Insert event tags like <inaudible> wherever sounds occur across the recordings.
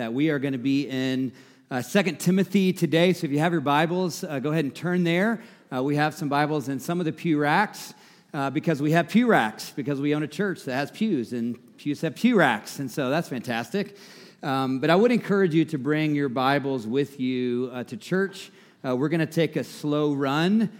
that we are going to be in uh, 2 Timothy today. So if you have your Bibles, uh, go ahead and turn there. Uh, we have some Bibles in some of the pew racks uh, because we have pew racks, because we own a church that has pews, and pews have pew racks. And so that's fantastic. Um, but I would encourage you to bring your Bibles with you uh, to church. We're going to take a slow run.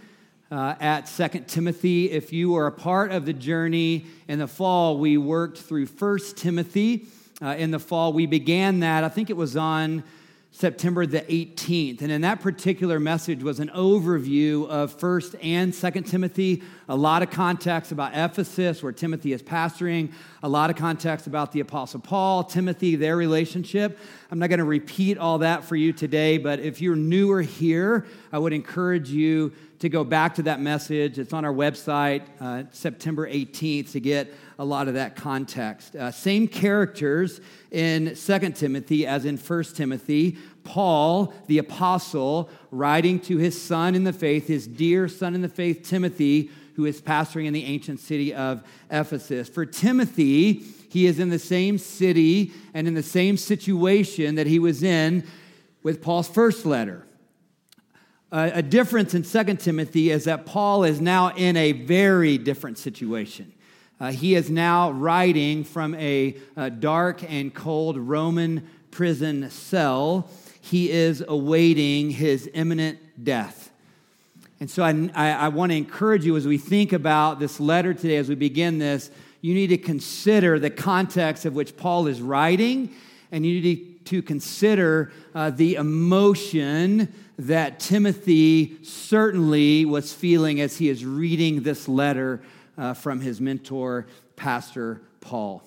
Uh, at Second Timothy. If you were a part of the journey in the fall, we worked through First Timothy uh, in the fall. We began that, I think it was on September the 18th. And in that particular message was an overview of 1st and 2nd Timothy, a lot of context about Ephesus, where Timothy is pastoring, a lot of context about the Apostle Paul, Timothy, their relationship. I'm not going to repeat all that for you today, but if you're newer here, I would encourage you to go back to that message. It's on our website, uh, September 18th, to get a lot of that context. Uh, same characters in 2 Timothy as in 1 Timothy. Paul, the apostle, writing to his son in the faith, his dear son in the faith, Timothy, who is pastoring in the ancient city of Ephesus. For Timothy, he is in the same city and in the same situation that he was in with Paul's first letter. A difference in 2 Timothy is that Paul is now in a very different situation. Uh, he is now writing from a, a dark and cold Roman prison cell. He is awaiting his imminent death. And so I, I, I want to encourage you as we think about this letter today, as we begin this, you need to consider the context of which Paul is writing, and you need to consider uh, the emotion that Timothy certainly was feeling as he is reading this letter uh, from his mentor, Pastor Paul.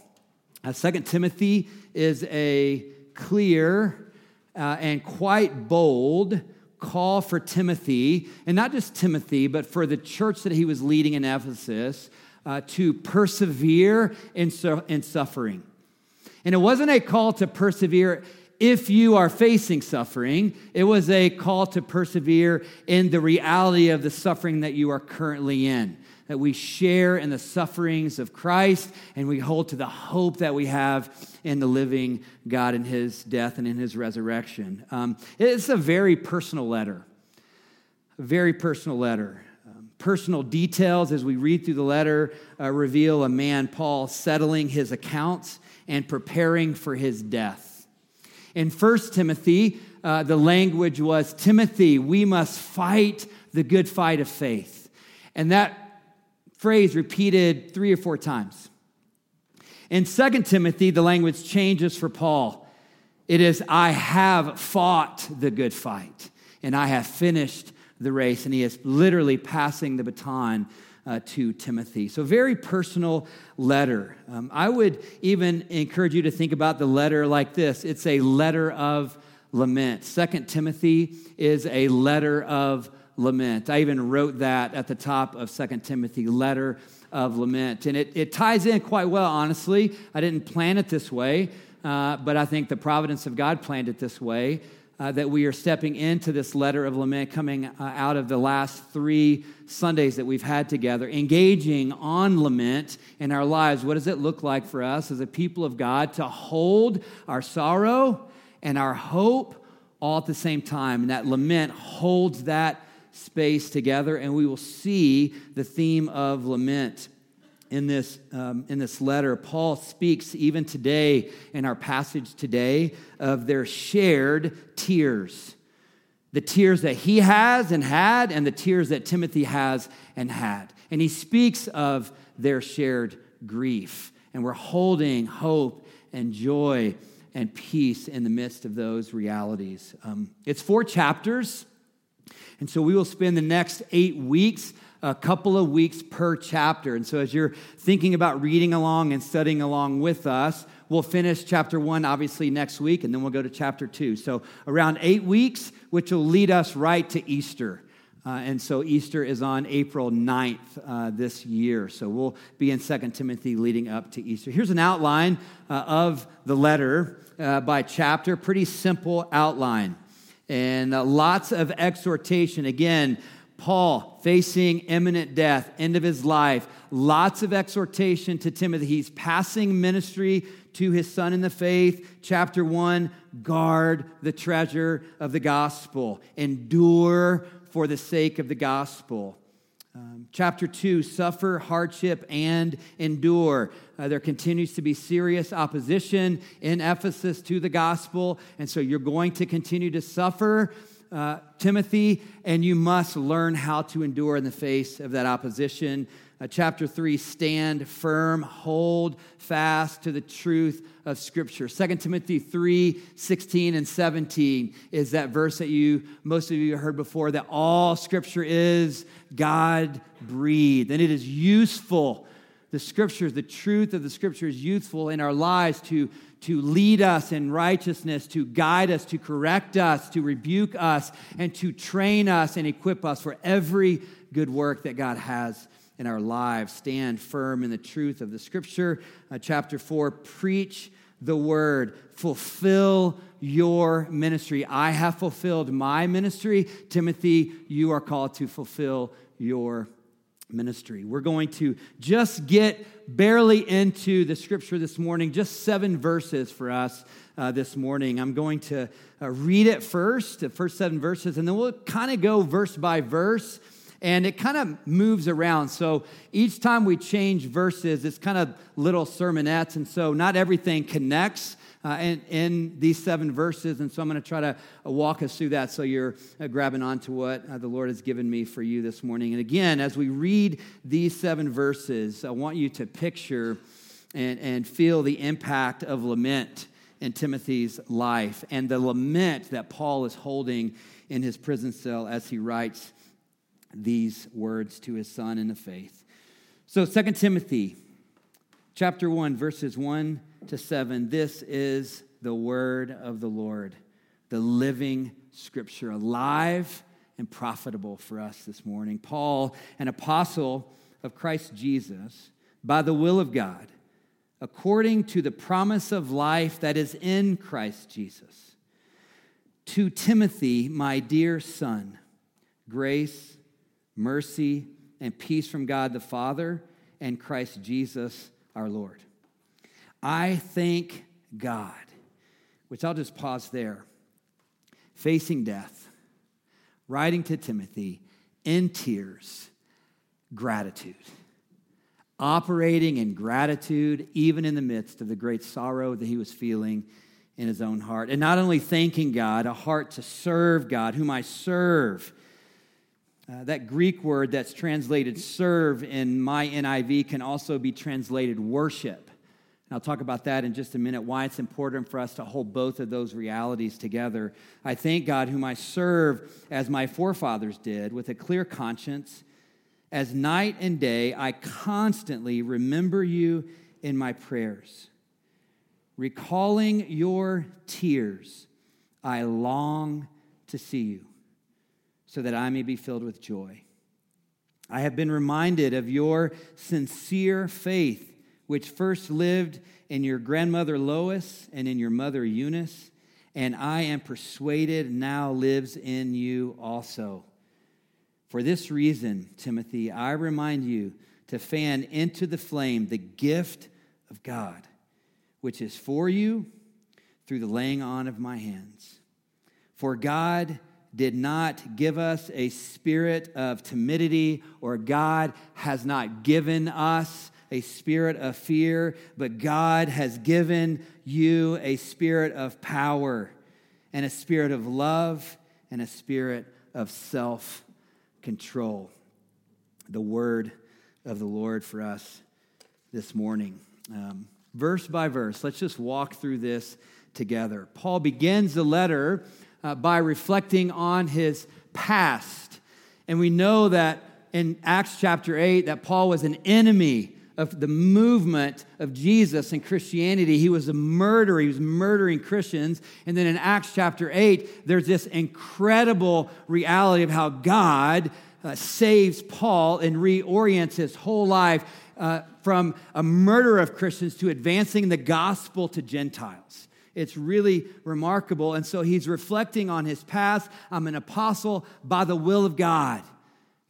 Uh, Second Timothy is a clear uh, and quite bold call for Timothy, and not just Timothy, but for the church that he was leading in Ephesus, uh, to persevere in, su- in suffering. And it wasn't a call to persevere if you are facing suffering, it was a call to persevere in the reality of the suffering that you are currently in that we share in the sufferings of Christ and we hold to the hope that we have in the living God in his death and in his resurrection. Um, it's a very personal letter, a very personal letter. Um, personal details as we read through the letter uh, reveal a man, Paul, settling his accounts and preparing for his death. In 1 Timothy, uh, the language was Timothy, we must fight the good fight of faith. And that phrase repeated three or four times. In 2 Timothy, the language changes for Paul. It is, I have fought the good fight and I have finished the race. And he is literally passing the baton uh, to Timothy. So, very personal letter. Um, I would even encourage you to think about the letter like this it's a letter of lament. Second Timothy is a letter of lament. I even wrote that at the top of Second Timothy, letter of lament. And it, it ties in quite well, honestly. I didn't plan it this way, uh, but I think the providence of God planned it this way. Uh, that we are stepping into this letter of lament coming uh, out of the last three Sundays that we've had together, engaging on lament in our lives. What does it look like for us as a people of God to hold our sorrow and our hope all at the same time? And that lament holds that space together, and we will see the theme of lament in this, um, in this letter. Paul speaks even today in our passage today of their shared tears the tears that he has and had, and the tears that Timothy has and had. And he speaks of their shared grief. And we're holding hope and joy and peace in the midst of those realities. Um, it's four chapters. And so we will spend the next eight weeks, a couple of weeks per chapter. And so as you're thinking about reading along and studying along with us, we'll finish chapter one, obviously, next week, and then we'll go to chapter two. So around eight weeks, which will lead us right to Easter. Uh, and so Easter is on April 9th uh, this year. So we'll be in 2 Timothy leading up to Easter. Here's an outline uh, of the letter uh, by chapter, pretty simple outline and uh, lots of exhortation. Again, Paul facing imminent death, end of his life, lots of exhortation to Timothy. He's passing ministry to his son in the faith. Chapter one, guard the treasure of the gospel, endure for the sake of the gospel. Um, chapter 2 suffer hardship and endure. Uh, there continues to be serious opposition in Ephesus to the gospel, and so you're going to continue to suffer, uh, Timothy, and you must learn how to endure in the face of that opposition. Uh, chapter 3 stand firm, hold fast to the truth of Scripture. 2 Timothy 3 16 and 17 is that verse that you, most of you heard before, that all Scripture is God breathed and it is useful. The Scriptures, the truth of the Scripture is useful in our lives to, to lead us in righteousness, to guide us, to correct us, to rebuke us, and to train us and equip us for every good work that God has in our lives. Stand firm in the truth of the scripture. Uh, chapter 4 Preach the word, fulfill your ministry. I have fulfilled my ministry. Timothy, you are called to fulfill your ministry. We're going to just get barely into the scripture this morning, just seven verses for us uh, this morning. I'm going to uh, read it first, the first seven verses, and then we'll kind of go verse by verse and it kind of moves around. So each time we change verses, it's kind of little sermonettes, and so not everything connects. Uh, in, in, these seven verses. And so I'm going to try to uh, walk us through that so you're uh, grabbing onto what uh, the Lord has given me for you this morning. And again, as we read these seven verses, I want you to picture and, and feel the impact of lament in Timothy's life and the lament that Paul is holding in his prison cell as he writes these words to his son in the faith. So 2 Timothy chapter 1 verses 1 to 7 this is the word of the Lord, the living scripture, alive and profitable for us this morning. Paul, an apostle of Christ Jesus, by the will of God, according to the promise of life that is in Christ Jesus. To Timothy, my dear son, grace mercy, and peace from God the Father and Christ Jesus our Lord. I thank God, which I'll just pause there, facing death, writing to Timothy in tears, gratitude, operating in gratitude, even in the midst of the great sorrow that he was feeling in his own heart. And not only thanking God, a heart to serve God, whom I serve uh, that Greek word that's translated serve in my NIV can also be translated worship. I'll talk about that in just a minute, why it's important for us to hold both of those realities together. I thank God, whom I serve as my forefathers did, with a clear conscience. As night and day, I constantly remember you in my prayers. Recalling your tears, I long to see you so that I may be filled with joy. I have been reminded of your sincere faith, which first lived in your grandmother Lois and in your mother Eunice, and I am persuaded now lives in you also. For this reason, Timothy, I remind you to fan into the flame the gift of God, which is for you through the laying on of my hands. For God did not give us a spirit of timidity, or God has not given us a spirit of fear, but God has given you a spirit of power and a spirit of love and a spirit of self control. The word of the Lord for us this morning. Um, verse by verse, let's just walk through this together. Paul begins the letter uh, by reflecting on his past. And we know that in Acts chapter 8 that Paul was an enemy of the movement of Jesus and Christianity. He was a murderer, he was murdering Christians. And then in Acts chapter 8, there's this incredible reality of how God uh, saves Paul and reorients his whole life uh, from a murder of Christians to advancing the gospel to Gentiles. It's really remarkable. And so he's reflecting on his past. I'm an apostle by the will of God.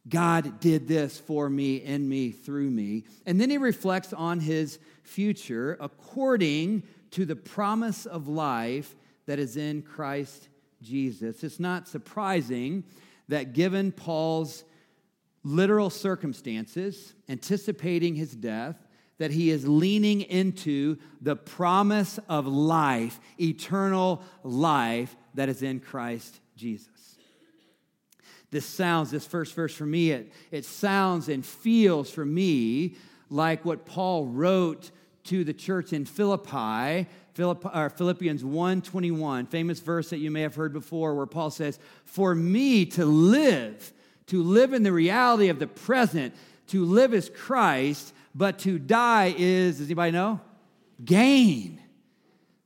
God did this for me, in me, through me. And then he reflects on his future according to the promise of life that is in Christ Jesus. It's not surprising that given Paul's literal circumstances, anticipating his death, that he is leaning into the promise of life, eternal life that is in Christ Jesus. This sounds, this first verse for me, it, it sounds and feels for me like what Paul wrote to the church in Philippi, uh, Philippians 1:21, famous verse that you may have heard before where Paul says, "For me to live, to live in the reality of the present, to live as Christ, but to die is, does anybody know? Gain.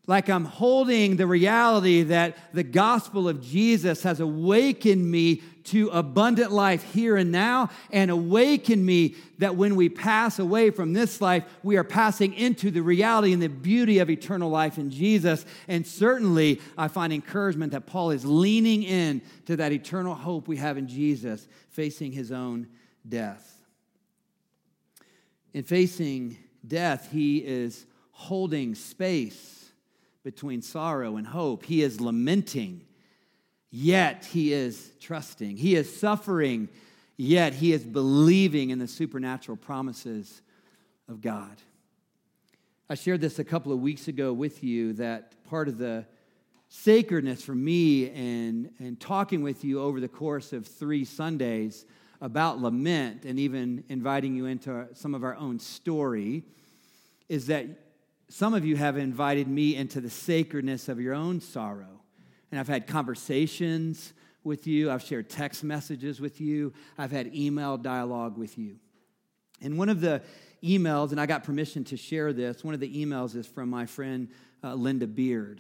Like I'm holding the reality that the gospel of Jesus has awakened me to abundant life here and now, and awakened me that when we pass away from this life, we are passing into the reality and the beauty of eternal life in Jesus. And certainly, I find encouragement that Paul is leaning in to that eternal hope we have in Jesus, facing his own death. In facing death, he is holding space between sorrow and hope. He is lamenting, yet he is trusting. He is suffering, yet he is believing in the supernatural promises of God. I shared this a couple of weeks ago with you that part of the sacredness for me and, and talking with you over the course of three Sundays about lament and even inviting you into some of our own story is that some of you have invited me into the sacredness of your own sorrow. And I've had conversations with you, I've shared text messages with you, I've had email dialogue with you. And one of the emails, and I got permission to share this, one of the emails is from my friend uh, Linda Beard.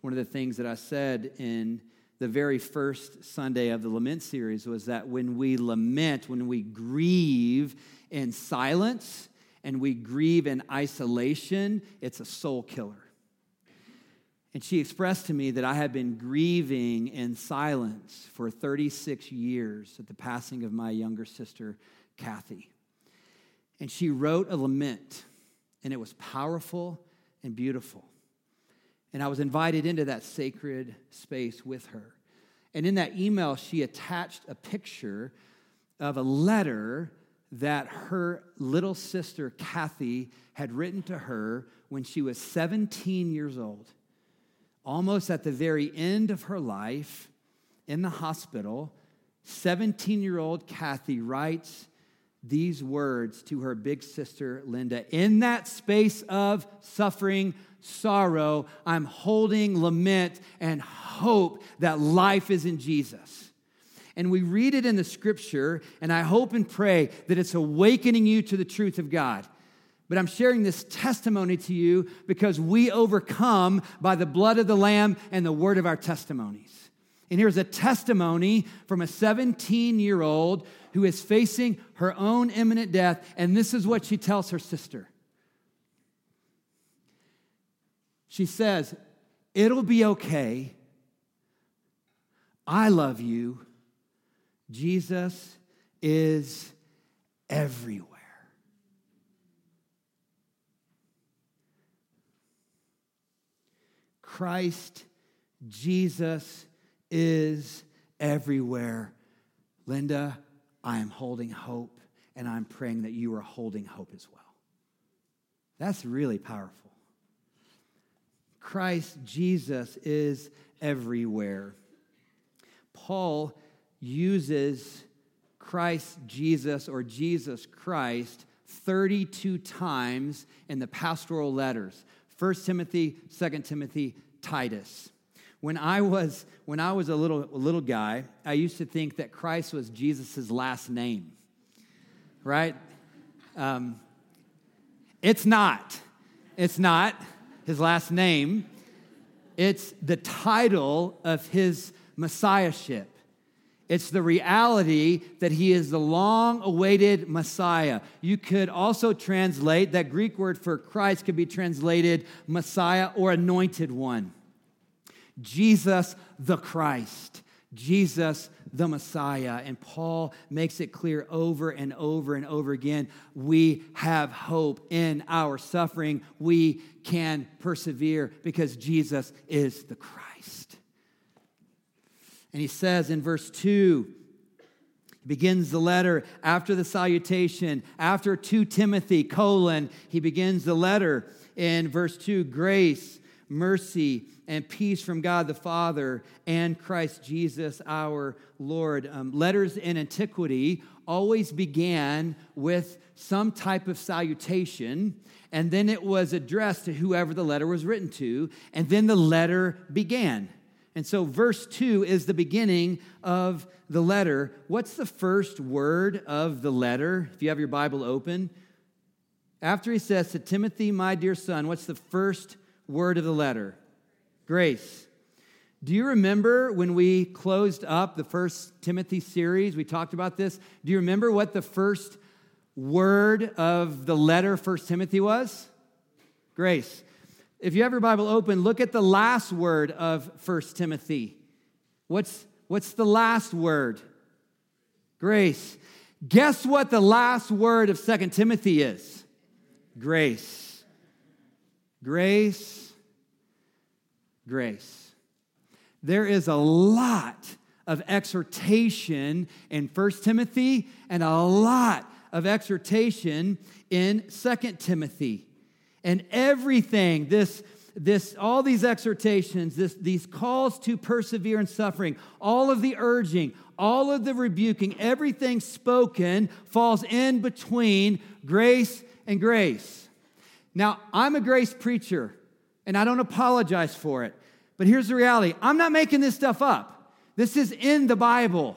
One of the things that I said in the very first Sunday of the Lament series was that when we lament, when we grieve in silence and we grieve in isolation, it's a soul killer. And she expressed to me that I had been grieving in silence for 36 years at the passing of my younger sister, Kathy. And she wrote a lament, and it was powerful and beautiful. And I was invited into that sacred space with her. And in that email, she attached a picture of a letter that her little sister, Kathy, had written to her when she was 17 years old. Almost at the very end of her life in the hospital, 17 year old Kathy writes these words to her big sister, Linda. In that space of suffering, sorrow, I'm holding lament and hope that life is in Jesus. And we read it in the scripture, and I hope and pray that it's awakening you to the truth of God. But I'm sharing this testimony to you because we overcome by the blood of the Lamb and the word of our testimonies. And here's a testimony from a 17 year old who is facing her own imminent death, and this is what she tells her sister. She says, It'll be okay. I love you. Jesus is everywhere. Christ, Jesus is everywhere. Linda, I am holding hope, and I'm praying that you are holding hope as well. That's really powerful. Christ Jesus is everywhere. Paul uses Christ Jesus or Jesus Christ 32 times in the pastoral letters 1 Timothy, 2 Timothy, Titus. When I was, when I was a, little, a little guy, I used to think that Christ was Jesus' last name, right? Um, it's not. It's not his last name. It's the title of his messiahship. It's the reality that he is the long awaited Messiah. You could also translate that Greek word for Christ could be translated Messiah or anointed one. Jesus the Christ. Jesus the Messiah. And Paul makes it clear over and over and over again we have hope in our suffering. We can persevere because Jesus is the Christ. And he says in verse 2, he begins the letter after the salutation, after 2 Timothy, colon, he begins the letter in verse 2 grace, mercy, and peace from God the Father and Christ Jesus our Lord. Um, letters in antiquity always began with some type of salutation, and then it was addressed to whoever the letter was written to, and then the letter began. And so, verse 2 is the beginning of the letter. What's the first word of the letter? If you have your Bible open, after he says to Timothy, my dear son, what's the first word of the letter? Grace. Do you remember when we closed up the first Timothy series? We talked about this. Do you remember what the first word of the letter First Timothy was? Grace. If you have your Bible open, look at the last word of First Timothy. What's, what's the last word? Grace. Guess what the last word of Second Timothy is? Grace. Grace grace. There is a lot of exhortation in First Timothy and a lot of exhortation in Second Timothy. And everything, this, this, all these exhortations, this, these calls to persevere in suffering, all of the urging, all of the rebuking, everything spoken falls in between grace and grace. Now, I'm a grace preacher and I don't apologize for it. But here's the reality I'm not making this stuff up. This is in the Bible.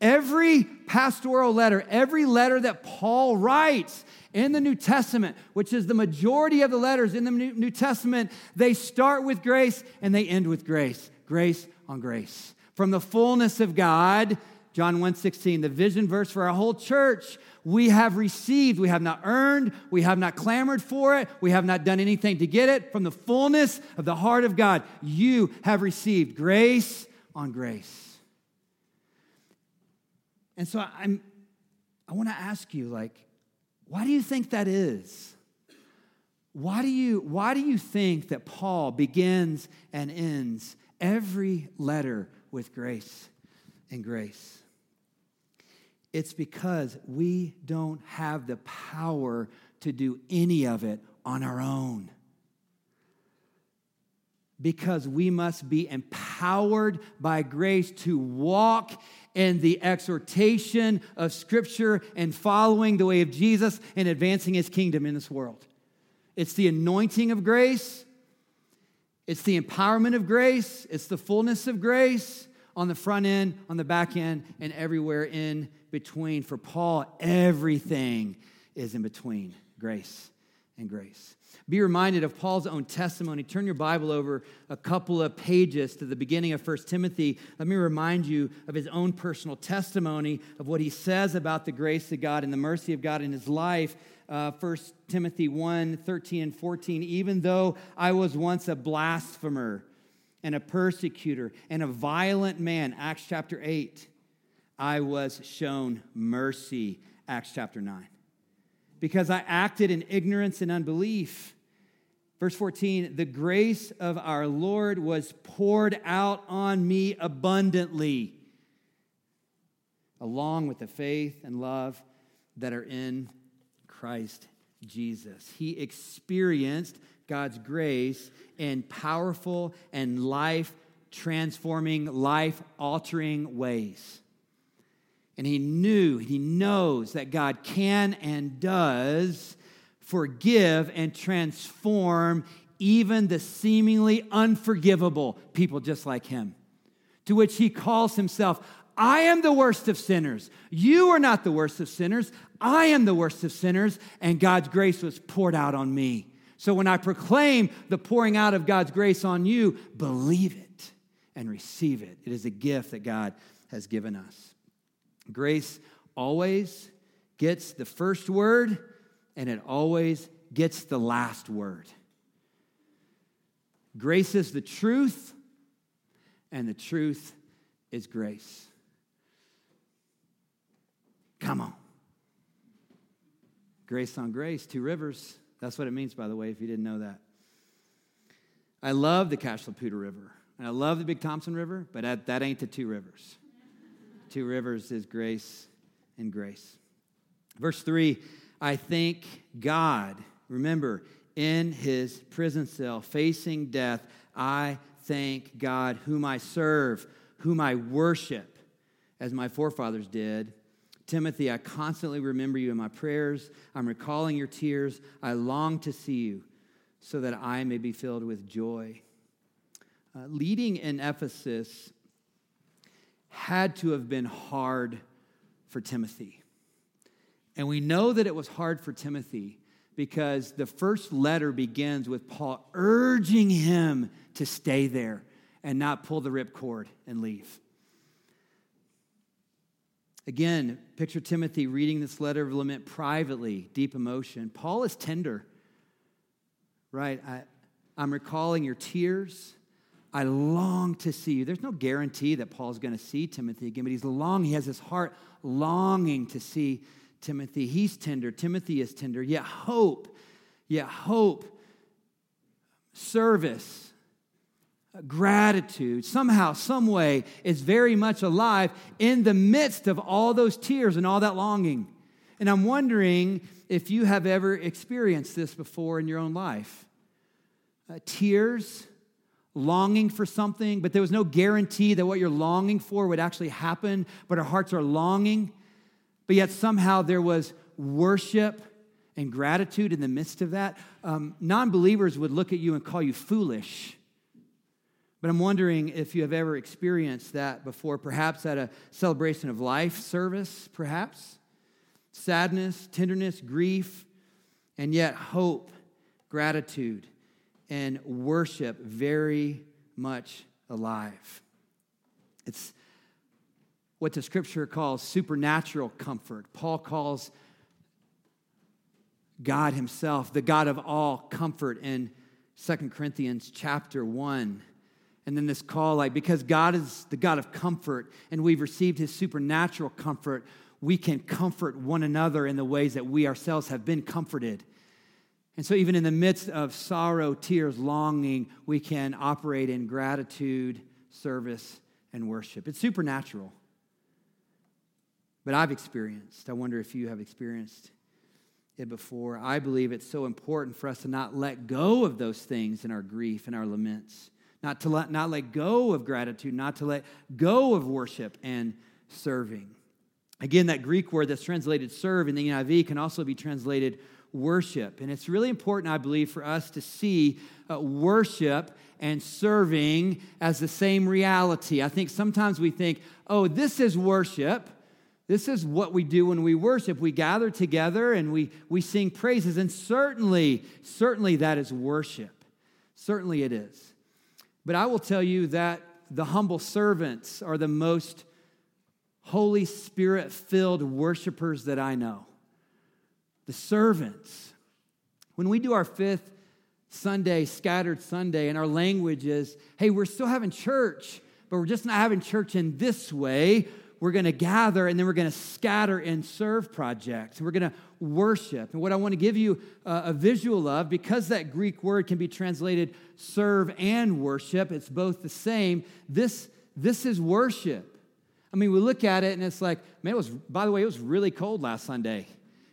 Every pastoral letter, every letter that Paul writes in the New Testament, which is the majority of the letters in the New Testament, they start with grace and they end with grace. Grace on grace. From the fullness of God, John 1:16, the vision verse for our whole church we have received. We have not earned. We have not clamored for it. We have not done anything to get it. From the fullness of the heart of God, you have received grace on grace. And so I'm, I want to ask you, like, why do you think that is? Why do you, why do you think that Paul begins and ends every letter with grace and grace? It's because we don't have the power to do any of it on our own. Because we must be empowered by grace to walk in the exhortation of Scripture and following the way of Jesus and advancing His kingdom in this world. It's the anointing of grace, it's the empowerment of grace, it's the fullness of grace on the front end, on the back end, and everywhere in between. For Paul, everything is in between grace and grace. Be reminded of Paul's own testimony. Turn your Bible over a couple of pages to the beginning of 1 Timothy. Let me remind you of his own personal testimony of what he says about the grace of God and the mercy of God in his life. Uh, 1 Timothy 1 13 and 14. Even though I was once a blasphemer and a persecutor and a violent man, Acts chapter 8. I was shown mercy, Acts chapter 9, because I acted in ignorance and unbelief. Verse 14, the grace of our Lord was poured out on me abundantly, along with the faith and love that are in Christ Jesus. He experienced God's grace in powerful and life transforming, life altering ways. And he knew, he knows that God can and does forgive and transform even the seemingly unforgivable people just like him. To which he calls himself, I am the worst of sinners. You are not the worst of sinners. I am the worst of sinners, and God's grace was poured out on me. So when I proclaim the pouring out of God's grace on you, believe it and receive it. It is a gift that God has given us. Grace always gets the first word and it always gets the last word. Grace is the truth, and the truth is grace. Come on. Grace on grace, two rivers. That's what it means, by the way, if you didn't know that. I love the Cache la Poudre River, and I love the Big Thompson River, but that ain't the two rivers. Two rivers is grace and grace. Verse 3 I thank God. Remember, in his prison cell, facing death, I thank God, whom I serve, whom I worship, as my forefathers did. Timothy, I constantly remember you in my prayers. I'm recalling your tears. I long to see you so that I may be filled with joy. Uh, leading in Ephesus had to have been hard for Timothy. And we know that it was hard for Timothy because the first letter begins with Paul urging him to stay there and not pull the ripcord and leave. Again, picture Timothy reading this letter of lament privately, deep emotion. Paul is tender, right? I, I'm recalling your tears. I long to see you. There's no guarantee that Paul's going to see Timothy again, but he's long, He has his heart longing to see Timothy. He's tender. Timothy is tender. Yet hope, yet hope, service, gratitude, somehow, some way, is very much alive in the midst of all those tears and all that longing. And I'm wondering if you have ever experienced this before in your own life. Uh, tears, longing for something, but there was no guarantee that what you're longing for would actually happen, but our hearts are longing. But yet somehow there was worship and gratitude in the midst of that. Um, non believers would look at you and call you foolish. But I'm wondering if you have ever experienced that before, perhaps at a celebration of life service, perhaps. Sadness, tenderness, grief, and yet hope, gratitude, and worship very much alive. It's what the scripture calls supernatural comfort. Paul calls God himself the God of all comfort in Second Corinthians chapter 1. And then this call, like, because God is the God of comfort and we've received his supernatural comfort, we can comfort one another in the ways that we ourselves have been comforted. And so, even in the midst of sorrow, tears, longing, we can operate in gratitude, service, and worship. It's supernatural but I've experienced. I wonder if you have experienced it before. I believe it's so important for us to not let go of those things in our grief and our laments, not to let, not let go of gratitude, not to let go of worship and serving. Again, that Greek word that's translated serve in the NIV can also be translated worship. And it's really important, I believe, for us to see uh, worship and serving as the same reality. I think sometimes we think, oh, this is worship this is what we do when we worship. We gather together and we, we sing praises. And certainly, certainly that is worship. Certainly it is. But I will tell you that the humble servants are the most Holy Spirit filled worshipers that I know. The servants. When we do our fifth Sunday, scattered Sunday, and our language is, hey, we're still having church, but we're just not having church in this way we're going to gather and then we're going to scatter and serve projects. And we're going to worship. And what I want to give you a, a visual of, because that Greek word can be translated serve and worship, it's both the same. This, this is worship. I mean, we look at it and it's like, man, it was, by the way, it was really cold last Sunday.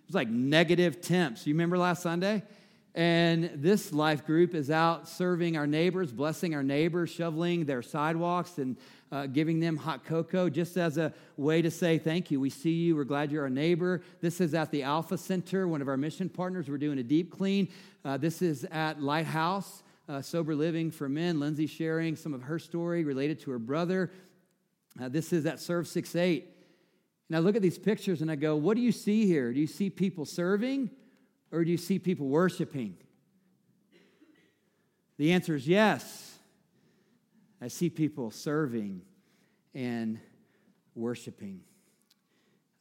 Was like negative temps. You remember last Sunday? And this life group is out serving our neighbors, blessing our neighbors, shoveling their sidewalks, and uh, giving them hot cocoa just as a way to say thank you. We see you. We're glad you're our neighbor. This is at the Alpha Center, one of our mission partners. We're doing a deep clean. Uh, this is at Lighthouse, uh, Sober Living for Men. Lindsay sharing some of her story related to her brother. Uh, this is at Serve 6 8. And I look at these pictures and I go, what do you see here? Do you see people serving? or do you see people worshiping? The answer is yes. I see people serving and worshiping.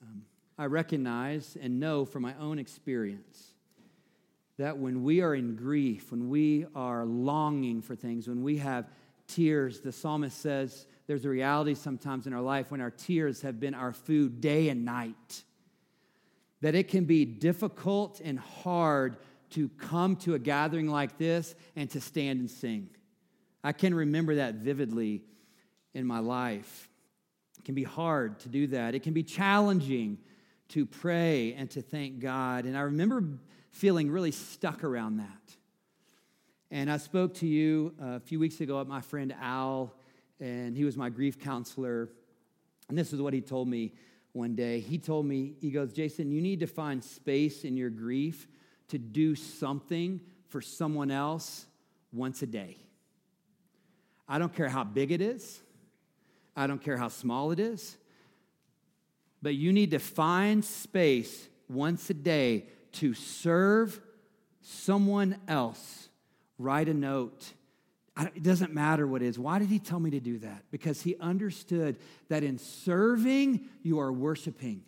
Um, I recognize and know from my own experience that when we are in grief, when we are longing for things, when we have tears, the psalmist says there's a reality sometimes in our life when our tears have been our food day and night. That it can be difficult and hard to come to a gathering like this and to stand and sing. I can remember that vividly in my life. It can be hard to do that. It can be challenging to pray and to thank God. And I remember feeling really stuck around that. And I spoke to you uh, a few weeks ago at my friend Al, and he was my grief counselor. And this is what he told me one day. He told me, he goes, Jason, you need to find space in your grief to do something for someone else once a day. I don't care how big it is, I don't care how small it is, but you need to find space once a day to serve someone else. Write a note. It doesn't matter what it is. Why did he tell me to do that? Because he understood that in serving, you are worshiping.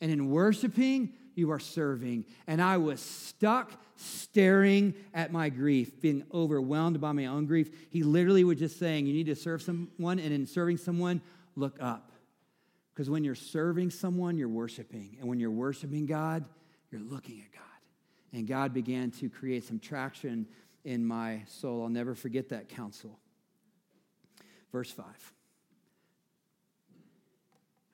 And in worshiping, you are serving. And I was stuck staring at my grief, being overwhelmed by my own grief. He literally was just saying, You need to serve someone, and in serving someone, look up. Because when you're serving someone, you're worshiping. And when you're worshiping God, you're looking at God. And God began to create some traction in my soul. I'll never forget that counsel. Verse 5.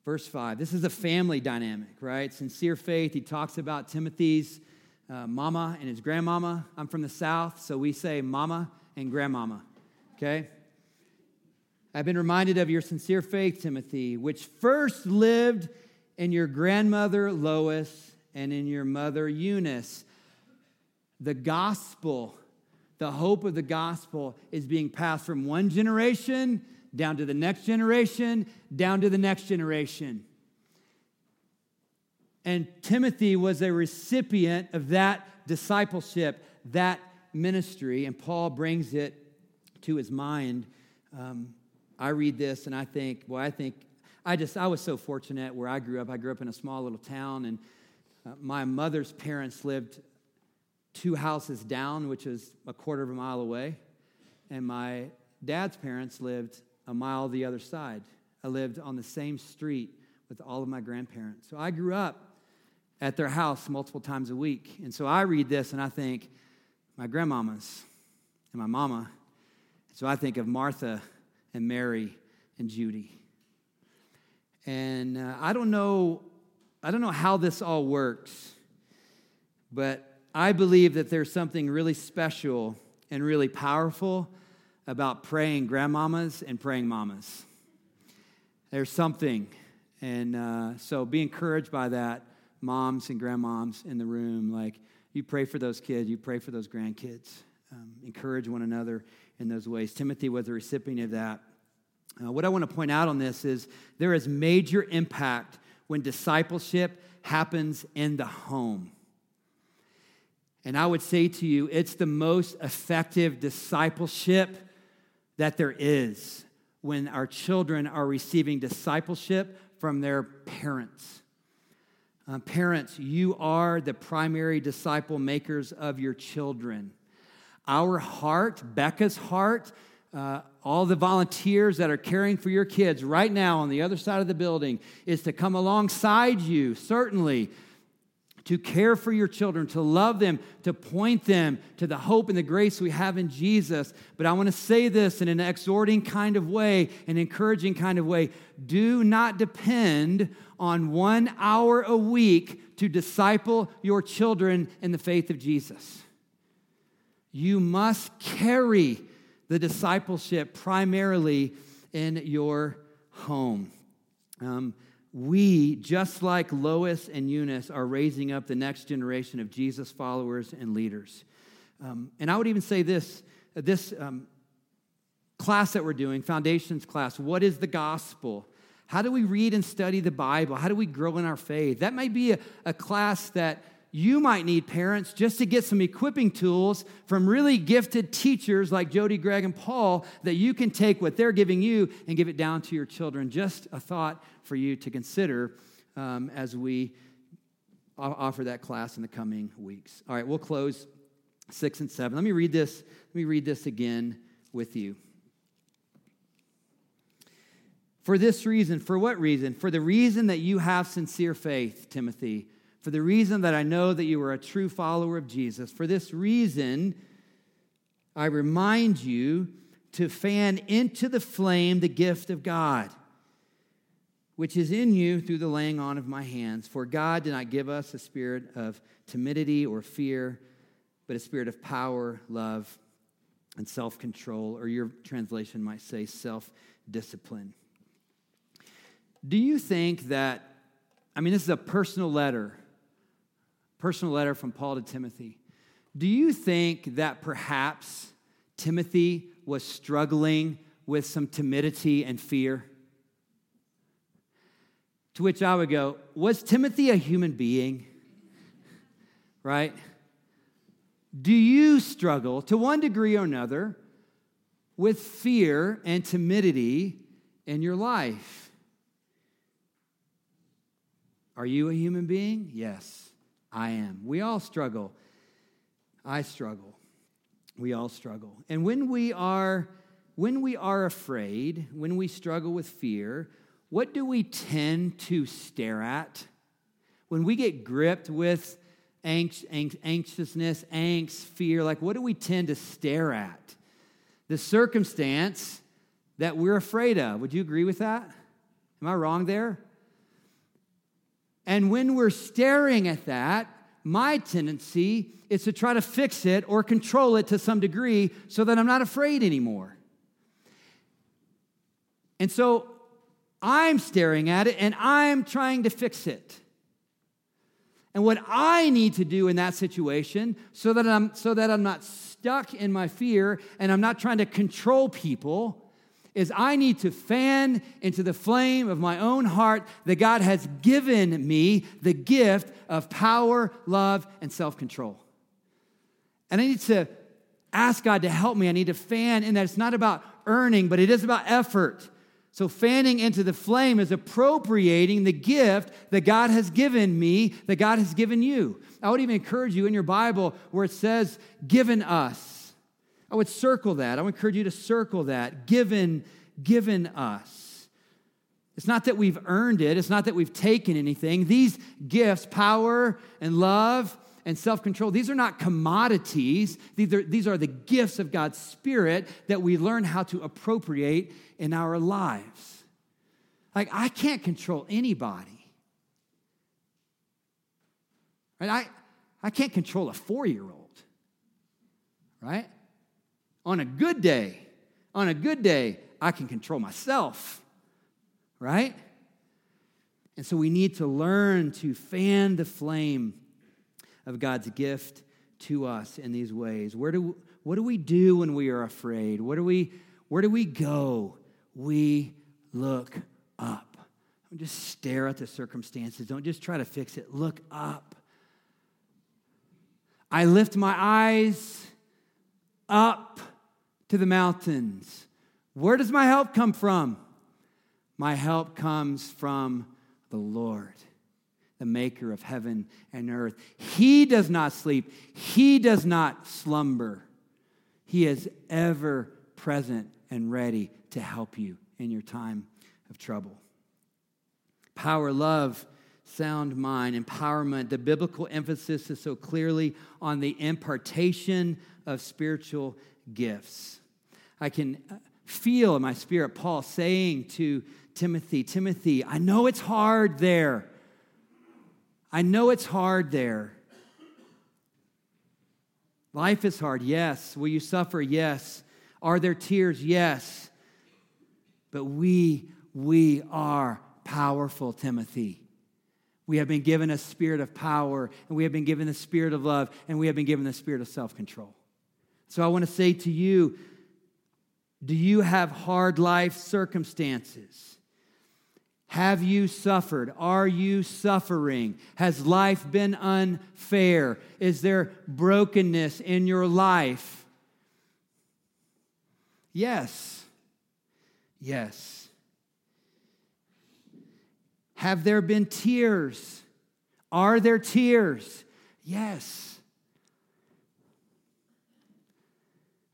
Verse 5. This is a family dynamic, right? Sincere faith. He talks about Timothy's uh, mama and his grandmama. I'm from the South, so we say mama and grandmama, okay? I've been reminded of your sincere faith, Timothy, which first lived in your grandmother Lois and in your mother Eunice. The gospel, the hope of the gospel, is being passed from one generation down to the next generation, down to the next generation. And Timothy was a recipient of that discipleship, that ministry, and Paul brings it to his mind. Um, I read this and I think, well, I think, I just, I was so fortunate where I grew up. I grew up in a small little town, and uh, my mother's parents lived two houses down, which is a quarter of a mile away, and my dad's parents lived a mile the other side. I lived on the same street with all of my grandparents. So I grew up at their house multiple times a week. And so I read this and I think, my grandmamas and my mama. So I think of Martha and Mary and Judy. And uh, I don't know, I don't know how this all works, but I believe that there's something really special and really powerful about praying grandmamas and praying mamas. There's something. And uh, so be encouraged by that, moms and grandmoms in the room. Like, you pray for those kids, you pray for those grandkids. Um, encourage one another in those ways. Timothy was a recipient of that. Uh, what I want to point out on this is there is major impact when discipleship happens in the home. And I would say to you, it's the most effective discipleship that there is when our children are receiving discipleship from their parents. Uh, parents, you are the primary disciple makers of your children. Our heart, Becca's heart, uh, all the volunteers that are caring for your kids right now on the other side of the building is to come alongside you, certainly, to care for your children, to love them, to point them to the hope and the grace we have in Jesus. But I want to say this in an exhorting kind of way, an encouraging kind of way. Do not depend on one hour a week to disciple your children in the faith of Jesus. You must carry the discipleship primarily in your home. Um, we, just like Lois and Eunice, are raising up the next generation of Jesus followers and leaders. Um, and I would even say this this um, class that we're doing, Foundations class, what is the gospel? How do we read and study the Bible? How do we grow in our faith? That might be a, a class that you might need parents just to get some equipping tools from really gifted teachers like Jody, Greg, and Paul that you can take what they're giving you and give it down to your children. Just a thought for you to consider um, as we offer that class in the coming weeks. All right, we'll close six and seven. Let me read this. Let me read this again with you. For this reason, for what reason? For the reason that you have sincere faith, Timothy. For the reason that I know that you are a true follower of Jesus. For this reason, I remind you to fan into the flame the gift of God, which is in you through the laying on of my hands. For God did not give us a spirit of timidity or fear, but a spirit of power, love, and self control, or your translation might say self discipline. Do you think that, I mean, this is a personal letter, personal letter from Paul to Timothy. Do you think that perhaps Timothy was struggling with some timidity and fear? To which I would go, was Timothy a human being? <laughs> Right? Do you struggle to one degree or another with fear and timidity in your life? Are you a human being? Yes, I am. We all struggle. I struggle. We all struggle. And when we are when we are afraid, when we struggle with fear, what do we tend to stare at? When we get gripped with anxiousness, angst, fear, like what do we tend to stare at? The circumstance that we're afraid of. Would you agree with that? Am I wrong there? And when we're staring at that, my tendency is to try to fix it or control it to some degree so that I'm not afraid anymore. And so I'm staring at it and I'm trying to fix it. And what I need to do in that situation so that I'm so that I'm not stuck in my fear and I'm not trying to control people is I need to fan into the flame of my own heart that God has given me the gift of power, love, and self control. And I need to ask God to help me. I need to fan in that it's not about earning, but it is about effort. So, fanning into the flame is appropriating the gift that God has given me, that God has given you. I would even encourage you in your Bible where it says, given us. I would circle that. I would encourage you to circle that. Given, given us. It's not that we've earned it, it's not that we've taken anything. These gifts, power and love and self control, these are not commodities. These are, these are the gifts of God's Spirit that we learn how to appropriate in our lives. Like, I can't control anybody. Right? I, I can't control a four year old. Right? On a good day, on a good day, I can control myself, right? And so we need to learn to fan the flame of God's gift to us in these ways. Where do, what do we do when we are afraid? Where do we, where do we go? We look up. Don't just stare at the circumstances. Don't just try to fix it. Look up. I lift my eyes up to the mountains. Where does my help come from? My help comes from the Lord, the maker of heaven and earth. He does not sleep, He does not slumber. He is ever present and ready to help you in your time of trouble. Power, love, sound mind, empowerment. The biblical emphasis is so clearly on the impartation of spiritual gifts. I can uh, feel in my spirit Paul saying to Timothy, Timothy, I know it's hard there. I know it's hard there. Life is hard, yes. Will you suffer? Yes. Are there tears? Yes. But we, we are powerful, Timothy. We have been given a spirit of power, and we have been given the spirit of love, and we have been given the spirit of self control. So I want to say to you, do you have hard life circumstances? Have you suffered? Are you suffering? Has life been unfair? Is there brokenness in your life? Yes. Yes. Have there been tears? Are there tears? Yes.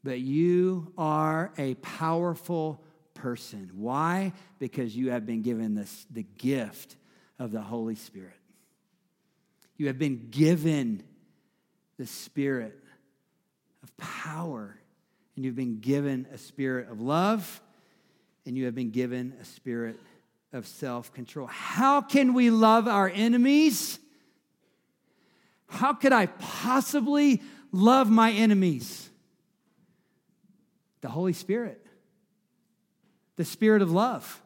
But you are a powerful person. Why? Because you have been given this, the gift of the Holy Spirit. You have been given the spirit of power, and you've been given a spirit of love, and you have been given a spirit of self control. How can we love our enemies? How could I possibly love my enemies? The Holy Spirit, the Spirit of love.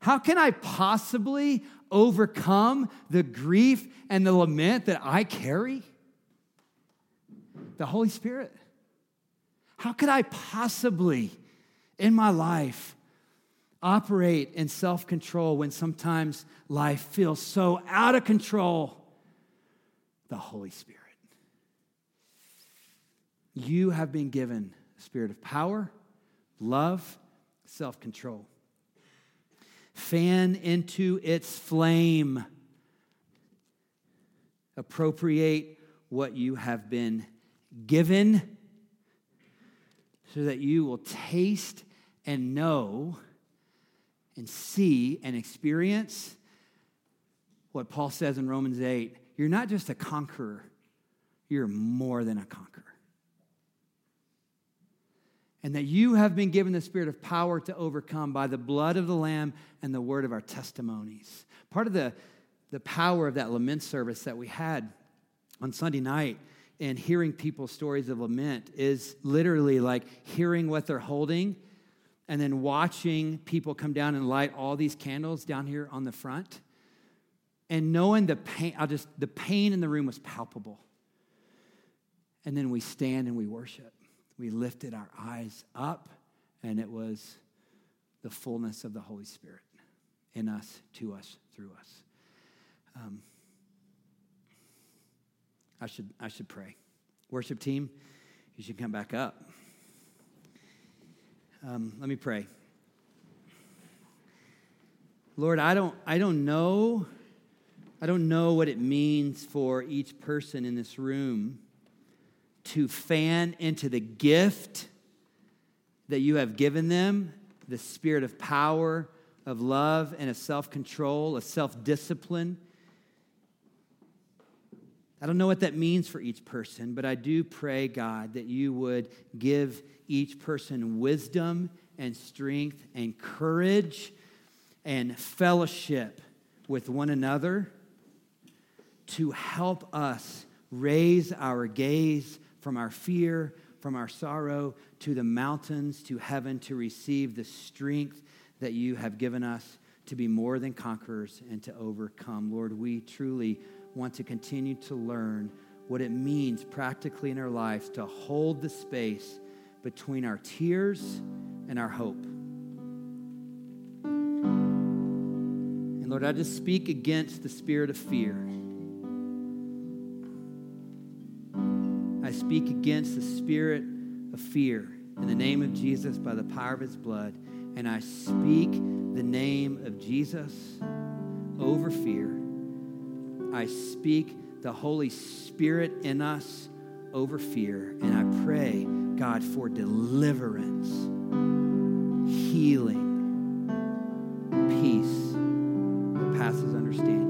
How can I possibly overcome the grief and the lament that I carry? The Holy Spirit. How could I possibly in my life operate in self control when sometimes life feels so out of control? The Holy Spirit. You have been given spirit of power, love, self control. Fan into its flame. Appropriate what you have been given so that you will taste and know and see and experience what Paul says in Romans 8 you're not just a conqueror, you're more than a conqueror. And that you have been given the spirit of power to overcome by the blood of the Lamb and the word of our testimonies. Part of the, the power of that lament service that we had on Sunday night and hearing people's stories of lament is literally like hearing what they're holding and then watching people come down and light all these candles down here on the front and knowing the pain i just the pain in the room was palpable and then we stand and we worship we lifted our eyes up and it was the fullness of the holy spirit in us to us through us um, I should, I should pray. Worship team, you should come back up. Um, let me pray. Lord, I don't, I don't know, I don't know what it means for each person in this room to fan into the gift that you have given them, the spirit of power, of love, and of self control, of self discipline I don't know what that means for each person, but I do pray, God, that you would give each person wisdom and strength and courage and fellowship with one another to help us raise our gaze from our fear, from our sorrow, to the mountains, to heaven, to receive the strength that you have given us to be more than conquerors and to overcome. Lord, we truly want to continue to learn what it means practically in our lives to hold the space between our tears and our hope. And Lord, I just speak against the spirit of fear. speak against the spirit of fear in the name of Jesus by the power of his blood. And I speak the name of Jesus over fear. I speak the Holy Spirit in us over fear. And I pray, God, for deliverance, healing, peace that passes understanding.